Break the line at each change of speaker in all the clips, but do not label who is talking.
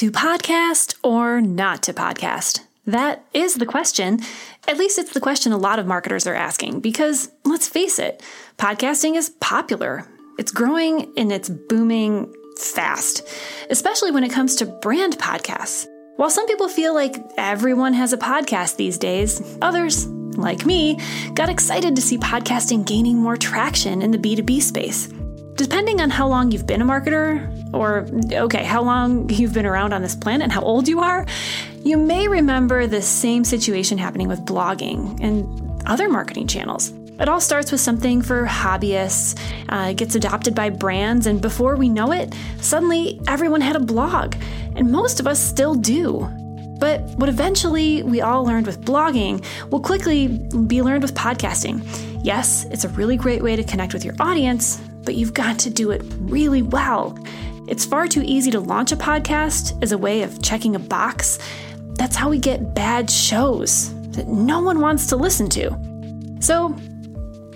To podcast or not to podcast? That is the question. At least it's the question a lot of marketers are asking because let's face it, podcasting is popular. It's growing and it's booming fast, especially when it comes to brand podcasts. While some people feel like everyone has a podcast these days, others, like me, got excited to see podcasting gaining more traction in the B2B space. Depending on how long you've been a marketer, or okay, how long you've been around on this planet and how old you are, you may remember the same situation happening with blogging and other marketing channels. It all starts with something for hobbyists, uh, gets adopted by brands, and before we know it, suddenly everyone had a blog, and most of us still do. But what eventually we all learned with blogging will quickly be learned with podcasting. Yes, it's a really great way to connect with your audience, but you've got to do it really well. It's far too easy to launch a podcast as a way of checking a box. That's how we get bad shows that no one wants to listen to. So,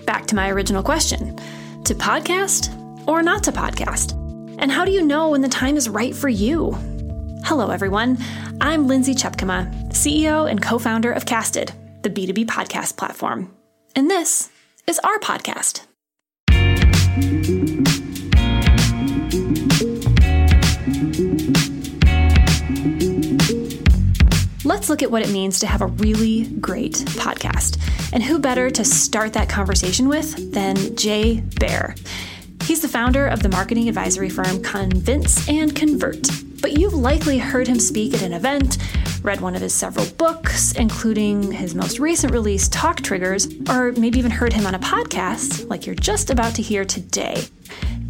back to my original question to podcast or not to podcast? And how do you know when the time is right for you? Hello, everyone. I'm Lindsay Tjepkema, CEO and co founder of Casted, the B2B podcast platform. And this is our podcast. Look at what it means to have a really great podcast. And who better to start that conversation with than Jay Baer? He's the founder of the marketing advisory firm Convince and Convert. But you've likely heard him speak at an event, read one of his several books, including his most recent release, Talk Triggers, or maybe even heard him on a podcast like you're just about to hear today.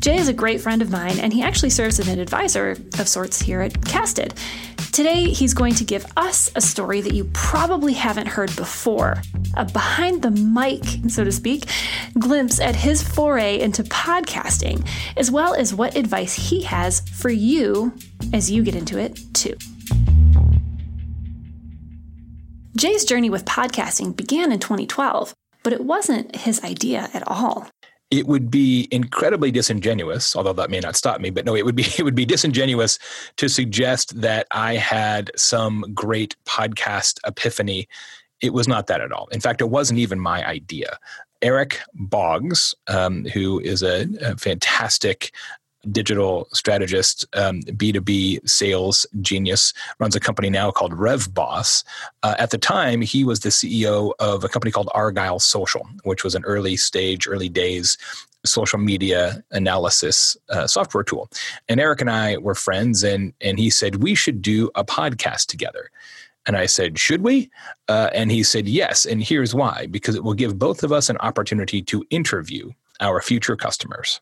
Jay is a great friend of mine, and he actually serves as an advisor of sorts here at Casted. Today, he's going to give us a story that you probably haven't heard before a behind the mic, so to speak, glimpse at his foray into podcasting, as well as what advice he has for you as you get into it too. Jay's journey with podcasting began in 2012, but it wasn't his idea at all
it would be incredibly disingenuous although that may not stop me but no it would be it would be disingenuous to suggest that i had some great podcast epiphany. It was not that at all. In fact it wasn't even my idea. Eric boggs um, who is a, a fantastic digital strategist, um, B2B sales genius, runs a company now called RevBoss. Uh, at the time, he was the CEO of a company called Argyle Social, which was an early stage, early days social media analysis uh, software tool. And Eric and I were friends, and, and he said, We should do a podcast together. And I said, Should we? Uh, and he said, Yes. And here's why because it will give both of us an opportunity to interview our future customers.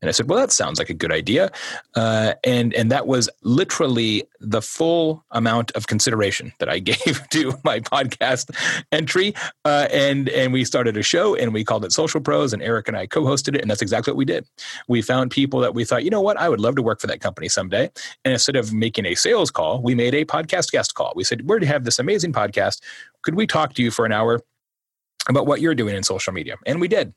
And I said, "Well, that sounds like a good idea," uh, and and that was literally the full amount of consideration that I gave to my podcast entry. Uh, and and we started a show, and we called it Social Pros, and Eric and I co-hosted it, and that's exactly what we did. We found people that we thought, you know what, I would love to work for that company someday. And instead of making a sales call, we made a podcast guest call. We said, "We're to have this amazing podcast. Could we talk to you for an hour?" About what you're doing in social media. And we did.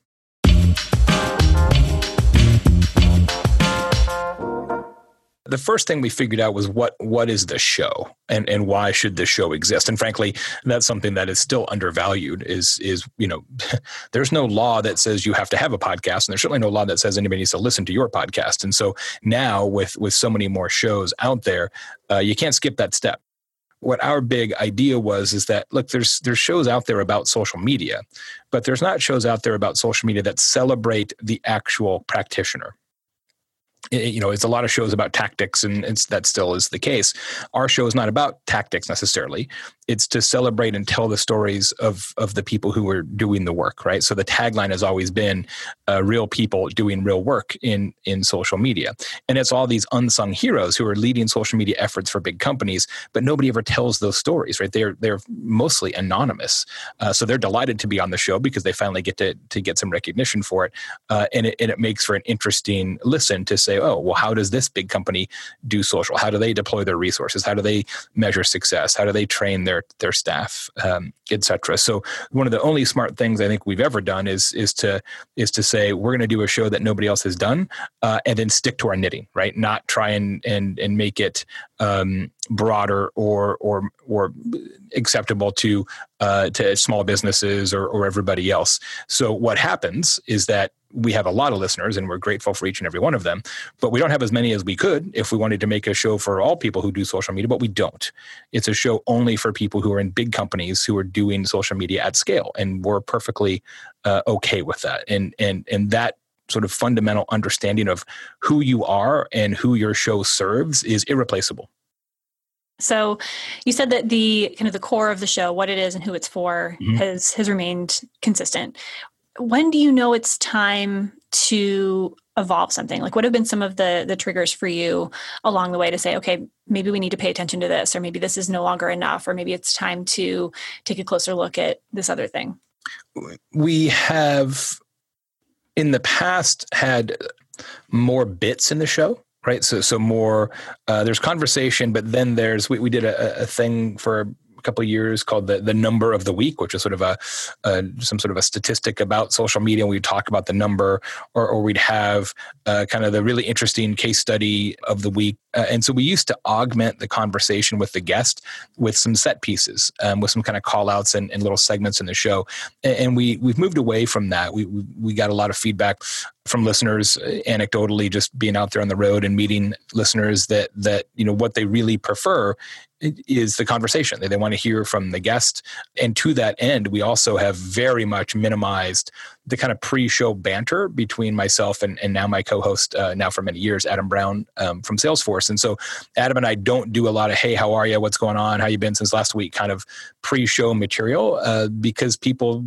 The first thing we figured out was what what is the show and and why should the show exist? And frankly that's something that is still undervalued is is you know there's no law that says you have to have a podcast and there's certainly no law that says anybody needs to listen to your podcast. And so now with with so many more shows out there uh, you can't skip that step. What our big idea was is that look there's there's shows out there about social media but there's not shows out there about social media that celebrate the actual practitioner you know, it's a lot of shows about tactics, and that still is the case. Our show is not about tactics necessarily. It's to celebrate and tell the stories of of the people who are doing the work right? So the tagline has always been uh, real people doing real work in in social media. And it's all these unsung heroes who are leading social media efforts for big companies but nobody ever tells those stories right? They're they're mostly anonymous. Uh, so they're delighted to be on the show because they finally get to to get some recognition for it. Uh, and it and it makes for an interesting listen to say oh, well, how does this big company do social? How do they deploy their resources? How do they measure success? How do they train their their staff, um, etc. So one of the only smart things I think we've ever done is is to is to say we're going to do a show that nobody else has done, uh, and then stick to our knitting, right? Not try and and and make it um, broader or or or acceptable to uh, to small businesses or, or everybody else. So what happens is that we have a lot of listeners and we're grateful for each and every one of them but we don't have as many as we could if we wanted to make a show for all people who do social media but we don't it's a show only for people who are in big companies who are doing social media at scale and we're perfectly uh, okay with that and and and that sort of fundamental understanding of who you are and who your show serves is irreplaceable
so you said that the kind of the core of the show, what it is and who it's for, mm-hmm. has has remained consistent. When do you know it's time to evolve something? Like what have been some of the the triggers for you along the way to say, okay, maybe we need to pay attention to this, or maybe this is no longer enough, or maybe it's time to take a closer look at this other thing?
We have in the past had more bits in the show right so so more uh, there's conversation but then there's we, we did a, a thing for a couple years called the the number of the week, which is sort of a, a some sort of a statistic about social media. We'd talk about the number, or, or we'd have uh, kind of the really interesting case study of the week. Uh, and so we used to augment the conversation with the guest with some set pieces, um, with some kind of call outs and, and, little segments in the show. And, and we we've moved away from that. We we got a lot of feedback from listeners uh, anecdotally just being out there on the road and meeting listeners that that you know what they really prefer is the conversation. They, they want to hear from the guest. And to that end, we also have very much minimized the kind of pre-show banter between myself and, and now my co-host uh, now for many years adam brown um, from salesforce and so adam and i don't do a lot of hey how are you what's going on how you been since last week kind of pre-show material uh, because people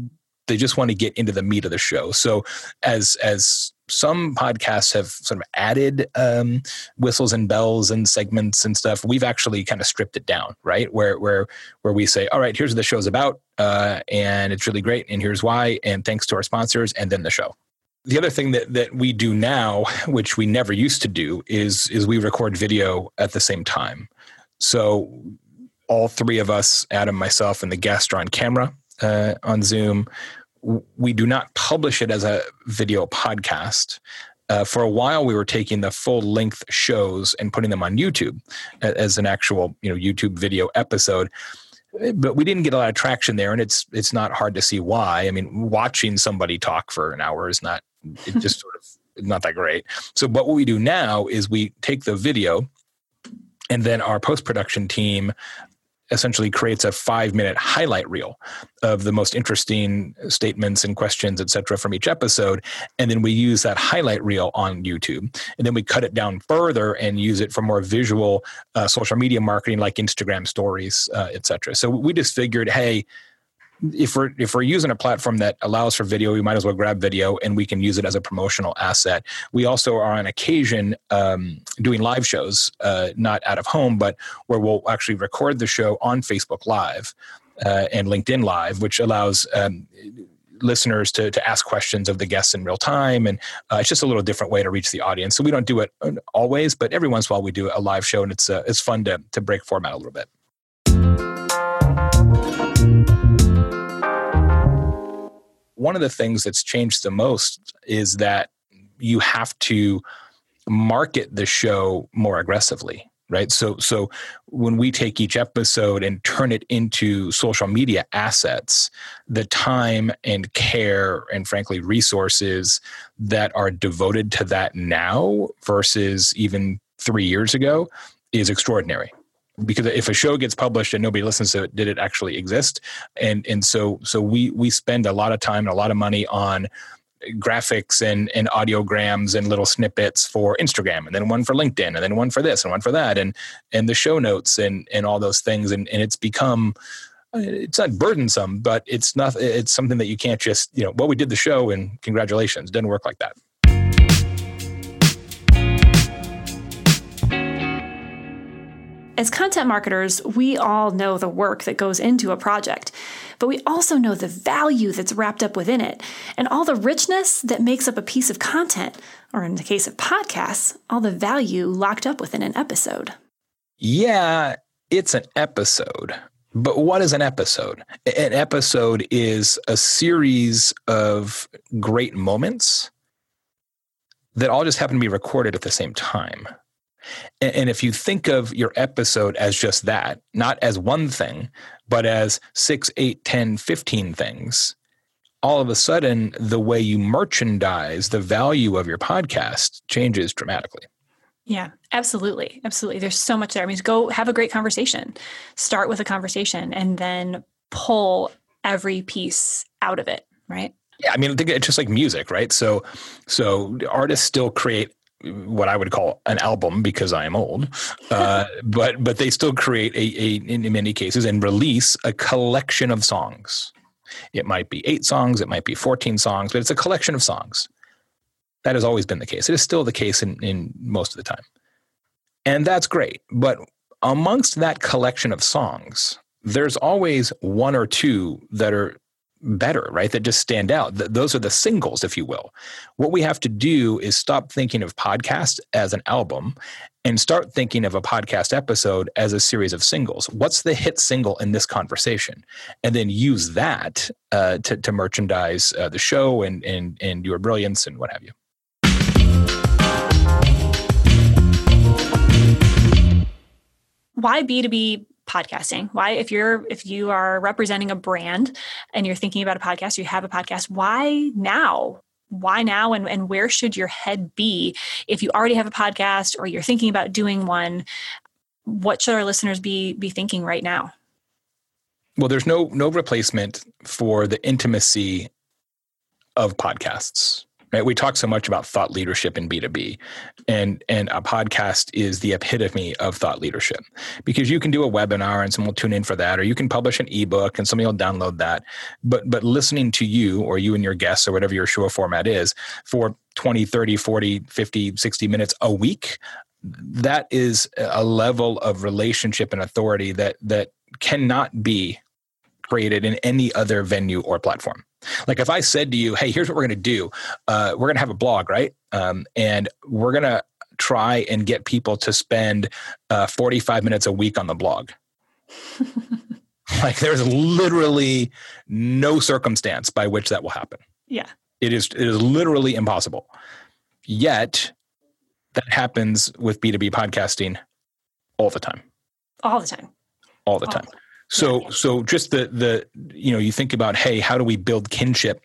they just want to get into the meat of the show so as as some podcasts have sort of added um, whistles and bells and segments and stuff. We've actually kind of stripped it down, right? Where where where we say, all right, here's what the show's about, uh, and it's really great, and here's why, and thanks to our sponsors, and then the show. The other thing that that we do now, which we never used to do, is is we record video at the same time. So all three of us, Adam, myself, and the guest, are on camera uh, on Zoom we do not publish it as a video podcast. Uh, for a while, we were taking the full length shows and putting them on YouTube as an actual, you know, YouTube video episode. But we didn't get a lot of traction there, and it's it's not hard to see why. I mean, watching somebody talk for an hour is not it just sort of not that great. So, what we do now is we take the video and then our post production team essentially creates a five minute highlight reel of the most interesting statements and questions, et cetera, from each episode. And then we use that highlight reel on YouTube. And then we cut it down further and use it for more visual uh, social media marketing like Instagram stories, uh, et cetera. So we just figured, hey, if we're if we're using a platform that allows for video, we might as well grab video and we can use it as a promotional asset. We also are on occasion um, doing live shows, uh, not out of home, but where we'll actually record the show on Facebook Live uh, and LinkedIn Live, which allows. Um, listeners to, to ask questions of the guests in real time and uh, it's just a little different way to reach the audience so we don't do it uh, always but every once in a while we do a live show and it's uh, it's fun to to break format a little bit one of the things that's changed the most is that you have to market the show more aggressively right? So so when we take each episode and turn it into social media assets the time and care and frankly resources that are devoted to that now versus even 3 years ago is extraordinary because if a show gets published and nobody listens to it did it actually exist? And and so so we we spend a lot of time and a lot of money on graphics and and audiograms and little snippets for Instagram and then one for LinkedIn and then one for this and one for that and and the show notes and and all those things and and it's become it's not burdensome but it's not it's something that you can't just you know well we did the show and congratulations it doesn't work like that
As content marketers, we all know the work that goes into a project, but we also know the value that's wrapped up within it and all the richness that makes up a piece of content, or in the case of podcasts, all the value locked up within an episode.
Yeah, it's an episode. But what is an episode? An episode is a series of great moments that all just happen to be recorded at the same time. And if you think of your episode as just that, not as one thing, but as six, eight, 10, 15 things, all of a sudden the way you merchandise the value of your podcast changes dramatically.
Yeah, absolutely. Absolutely. There's so much there. I mean, go have a great conversation. Start with a conversation and then pull every piece out of it, right?
Yeah, I mean, I think it's just like music, right? So, so artists still create what I would call an album because I am old, uh, but but they still create a, a in many cases and release a collection of songs. It might be eight songs, it might be fourteen songs, but it's a collection of songs. That has always been the case. It is still the case in, in most of the time, and that's great. But amongst that collection of songs, there's always one or two that are better, right? That just stand out. Th- those are the singles, if you will. What we have to do is stop thinking of podcast as an album and start thinking of a podcast episode as a series of singles. What's the hit single in this conversation? And then use that uh, to, to merchandise uh, the show and, and, and your brilliance and what have you.
Why B2B podcasting. Why if you're if you are representing a brand and you're thinking about a podcast you have a podcast why now? Why now? And, and where should your head be? If you already have a podcast or you're thinking about doing one what should our listeners be be thinking right now?
Well there's no no replacement for the intimacy of podcasts Right? We talk so much about thought leadership in B2B, and, and a podcast is the epitome of thought leadership because you can do a webinar and someone will tune in for that, or you can publish an ebook and somebody will download that. But, but listening to you or you and your guests or whatever your show format is for 20, 30, 40, 50, 60 minutes a week, that is a level of relationship and authority that, that cannot be created in any other venue or platform. Like if I said to you, "Hey, here's what we're going to do. Uh, we're going to have a blog, right? Um, and we're going to try and get people to spend uh, 45 minutes a week on the blog." like there's literally no circumstance by which that will happen.
Yeah.
It is it is literally impossible. Yet that happens with B2B podcasting all the time.
All the time.
All the all time. So so just the the you know you think about hey how do we build kinship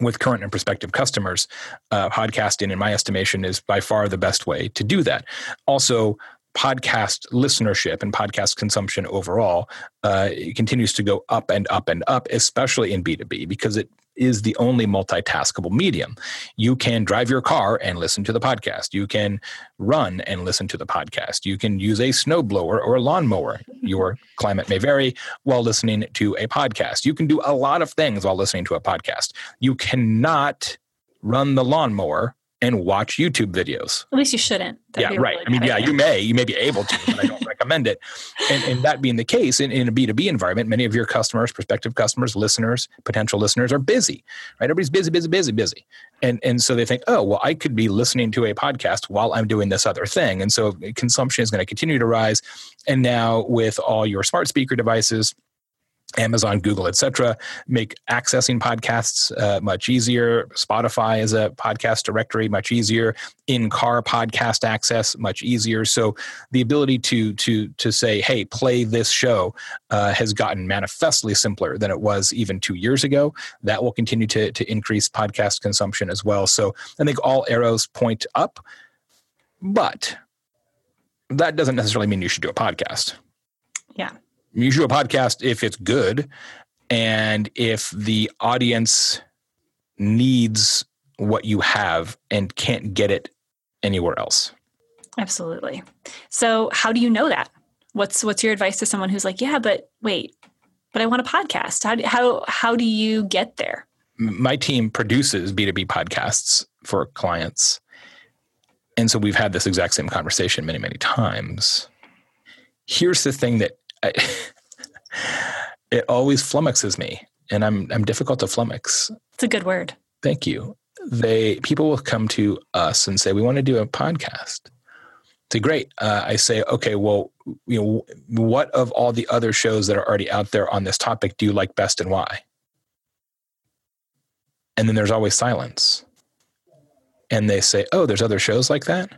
with current and prospective customers? Uh, podcasting, in my estimation, is by far the best way to do that. Also, podcast listenership and podcast consumption overall uh, continues to go up and up and up, especially in B2B, because it is the only multitaskable medium. You can drive your car and listen to the podcast. You can run and listen to the podcast. You can use a snowblower or a lawnmower. Your climate may vary while listening to a podcast. You can do a lot of things while listening to a podcast. You cannot run the lawnmower and watch YouTube videos.
At least you shouldn't.
That'd yeah, right. Really I mean, yeah, you may, you may be able to, but I don't recommend it. And, and that being the case, in, in a B2B environment, many of your customers, prospective customers, listeners, potential listeners are busy, right? Everybody's busy, busy, busy, busy. And, and so they think, oh, well, I could be listening to a podcast while I'm doing this other thing. And so consumption is going to continue to rise. And now with all your smart speaker devices, Amazon, Google, etc., make accessing podcasts uh, much easier. Spotify is a podcast directory much easier. In-car podcast access much easier. So the ability to to to say, "Hey, play this show," uh, has gotten manifestly simpler than it was even two years ago. That will continue to to increase podcast consumption as well. So I think all arrows point up, but that doesn't necessarily mean you should do a podcast.
Yeah
you should do a podcast if it's good and if the audience needs what you have and can't get it anywhere else.
Absolutely. So how do you know that? What's what's your advice to someone who's like, "Yeah, but wait, but I want a podcast." How do, how how do you get there?
My team produces B2B podcasts for clients. And so we've had this exact same conversation many, many times here's the thing that I, it always flummoxes me, and I'm I'm difficult to flummox.
It's a good word.
Thank you. They people will come to us and say we want to do a podcast. Say great. Uh, I say okay. Well, you know, what of all the other shows that are already out there on this topic do you like best and why? And then there's always silence. And they say, oh, there's other shows like that.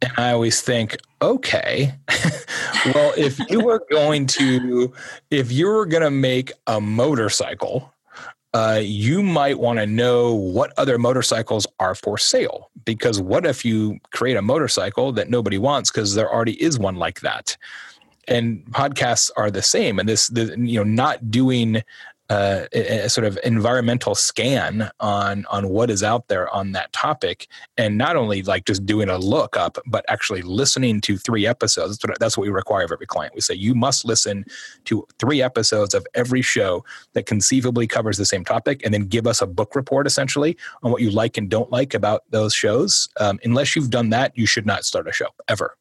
And I always think, okay, well, if you were going to, if you were going to make a motorcycle, uh, you might want to know what other motorcycles are for sale. Because what if you create a motorcycle that nobody wants because there already is one like that? And podcasts are the same. And this, the, you know, not doing uh, a, sort of environmental scan on on what is out there on that topic, and not only like just doing a look up, but actually listening to three episodes. That's what, that's what we require of every client. We say you must listen to three episodes of every show that conceivably covers the same topic, and then give us a book report essentially on what you like and don't like about those shows. Um, unless you've done that, you should not start a show ever.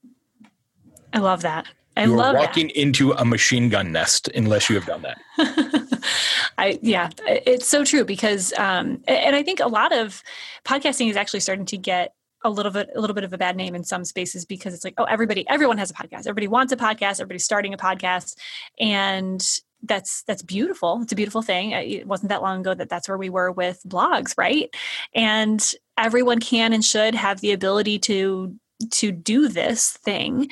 I love that. I
You're walking
that.
into a machine gun nest unless you have done that.
I yeah, it's so true because um, and I think a lot of podcasting is actually starting to get a little bit a little bit of a bad name in some spaces because it's like oh everybody everyone has a podcast. Everybody wants a podcast. Everybody's starting a podcast. And that's that's beautiful. It's a beautiful thing. It wasn't that long ago that that's where we were with blogs right? And everyone can and should have the ability to to do this thing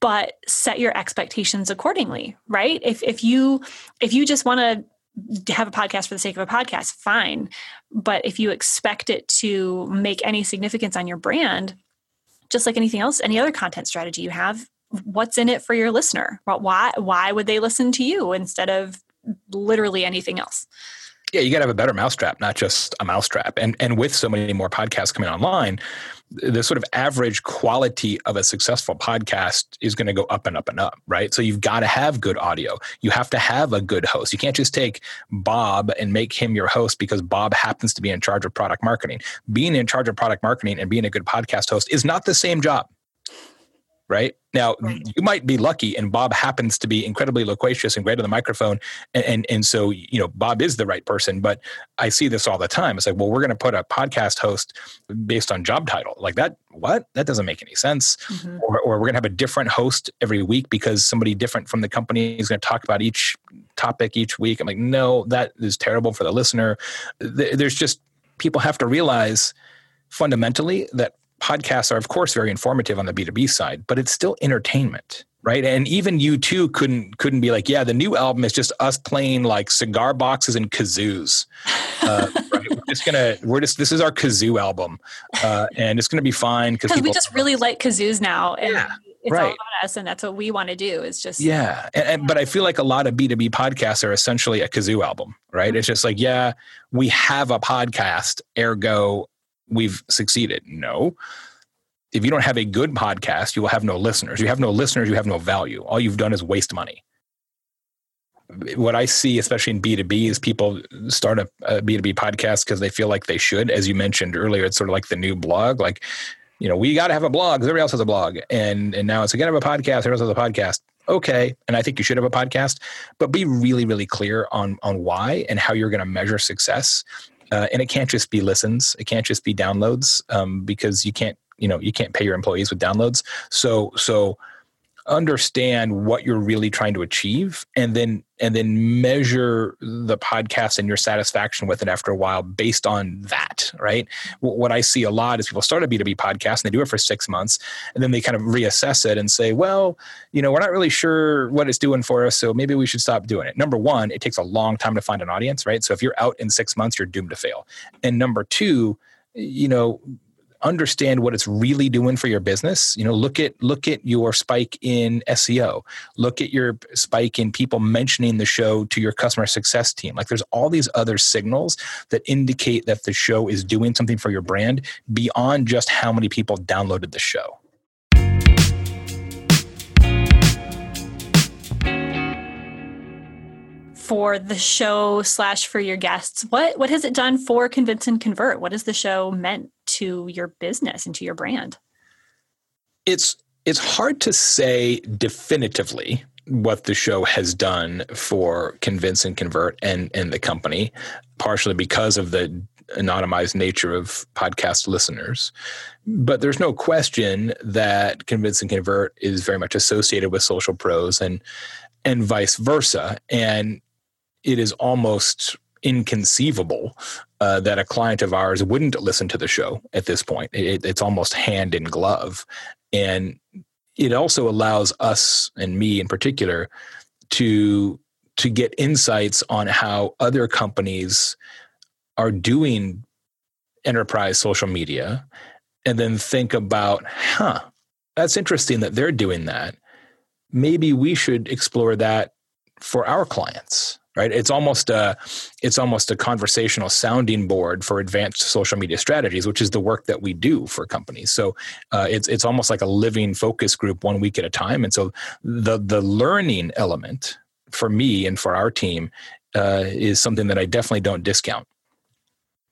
but set your expectations accordingly right if if you if you just want to have a podcast for the sake of a podcast, fine. But if you expect it to make any significance on your brand, just like anything else, any other content strategy you have, what's in it for your listener? Why why would they listen to you instead of literally anything else?
Yeah, you got to have a better mousetrap, not just a mousetrap. And and with so many more podcasts coming online, the sort of average quality of a successful podcast is going to go up and up and up, right? So you've got to have good audio. You have to have a good host. You can't just take Bob and make him your host because Bob happens to be in charge of product marketing. Being in charge of product marketing and being a good podcast host is not the same job right? Now, you might be lucky, and Bob happens to be incredibly loquacious and great on the microphone, and, and and so you know Bob is the right person. But I see this all the time. It's like, well, we're going to put a podcast host based on job title, like that. What? That doesn't make any sense. Mm-hmm. Or or we're going to have a different host every week because somebody different from the company is going to talk about each topic each week. I'm like, no, that is terrible for the listener. There's just people have to realize fundamentally that podcasts are of course very informative on the b2b side but it's still entertainment right and even U2 couldn't couldn't be like yeah the new album is just us playing like cigar boxes and kazoos uh, right? we're just gonna we're just this is our kazoo album uh, and it's gonna be fine
because we just really like kazoos now
and yeah
it's
right.
all about us and that's what we want to do is just
yeah and, and, but i feel like a lot of b2b podcasts are essentially a kazoo album right mm-hmm. it's just like yeah we have a podcast ergo we've succeeded. No. If you don't have a good podcast, you will have no listeners. You have no listeners, you have no value. All you've done is waste money. What I see, especially in B2B, is people start a a B2B podcast because they feel like they should. As you mentioned earlier, it's sort of like the new blog. Like, you know, we got to have a blog because everybody else has a blog. And, and now it's again, have a podcast, everybody else has a podcast okay and i think you should have a podcast but be really really clear on on why and how you're going to measure success uh, and it can't just be listens. It can't just be downloads um, because you can't you know you can't pay your employees with downloads. So so understand what you're really trying to achieve and then and then measure the podcast and your satisfaction with it after a while based on that right? What i see a lot is people start a b2b podcast and they do it for six months and then they kind of reassess it and say well you know we're not really sure what it's doing for us so maybe we should stop doing it. Number one it takes a long time to find an audience right? So if you're out in six months you're doomed to fail. And number two you know understand what it's really doing for your business. You know look at look at your spike in seo look at your spike in people mentioning the show to your customer success team. Like there's all these other signals that indicate that the show is doing something for your brand beyond just how many people downloaded the show.
For the show slash for your guests what what has it done for convince and convert? What has the show meant to your business and to your brand
it's it's hard to say definitively what the show has done for Convince and Convert and, and the company, partially because of the anonymized nature of podcast listeners. But there's no question that Convince and Convert is very much associated with social pros and and vice versa. And it is almost inconceivable uh, that a client of ours wouldn't listen to the show at this point. It, it's almost hand in glove. And it also allows us and me in particular to to get insights on how other companies are doing enterprise social media and then think about huh that's interesting that they're doing that maybe we should explore that for our clients right? It's almost a it's almost a conversational sounding board for advanced social media strategies which is the work that we do for companies. So uh, it's it's almost like a living focus group one week at a time. And so the the learning element for me and for our team uh, is something that i definitely don't discount.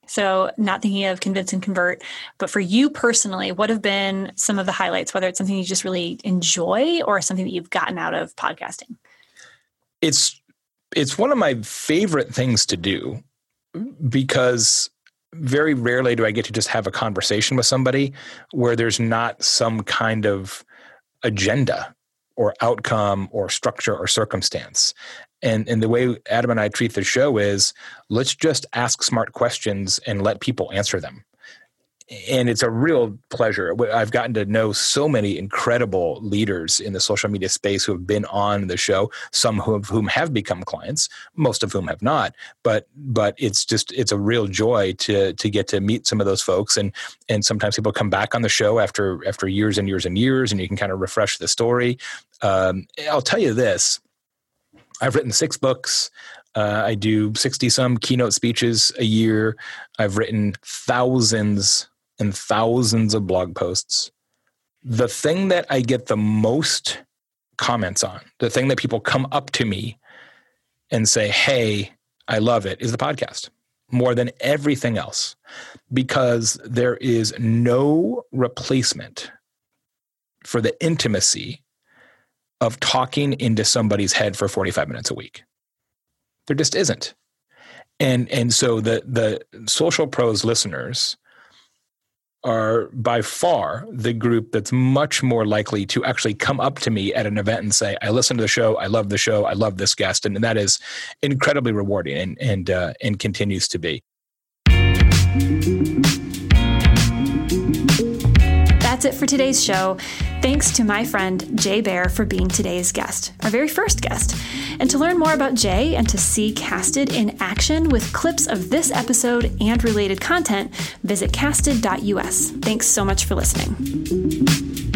So, not thinking of convince and convert, but for you personally, what have been some of the highlights, whether it's something you just really enjoy or something that you've gotten out of podcasting?
It's it's one of my favorite things to do because very rarely do I get to just have a conversation with somebody where there's not some kind of agenda or outcome or structure or circumstance. And and the way Adam and I treat the show is let's just ask smart questions and let people answer them and it's a real pleasure. I've gotten to know so many incredible leaders in the social media space who have been on the show. Some of whom have become clients, most of whom have not. But but it's just it's a real joy to to get to meet some of those folks. And and sometimes people come back on the show after after years and years and years, and you can kind of refresh the story. Um, I'll tell you this: I've written six books. Uh, I do 60 some keynote speeches a year. I've written thousands and thousands of blog posts. The thing that I get the most comments on, the thing that people come up to me and say, Hey, I love it, is the podcast more than everything else because there is no replacement for the intimacy of talking into somebody's head for 45 minutes a week. There just isn't. And and so the the social pros listeners are by far the group that's much more likely to actually come up to me at an event and say, "I listened to the show. I love the show. I love this guest," and, and that is incredibly rewarding and and uh, and continues to be. That's it for today's show. Thanks to my friend Jay Baer for being today's guest, our very first guest. And to learn more about Jay and to see Casted in action with clips of this episode and related content, visit casted.us. Thanks so much for listening.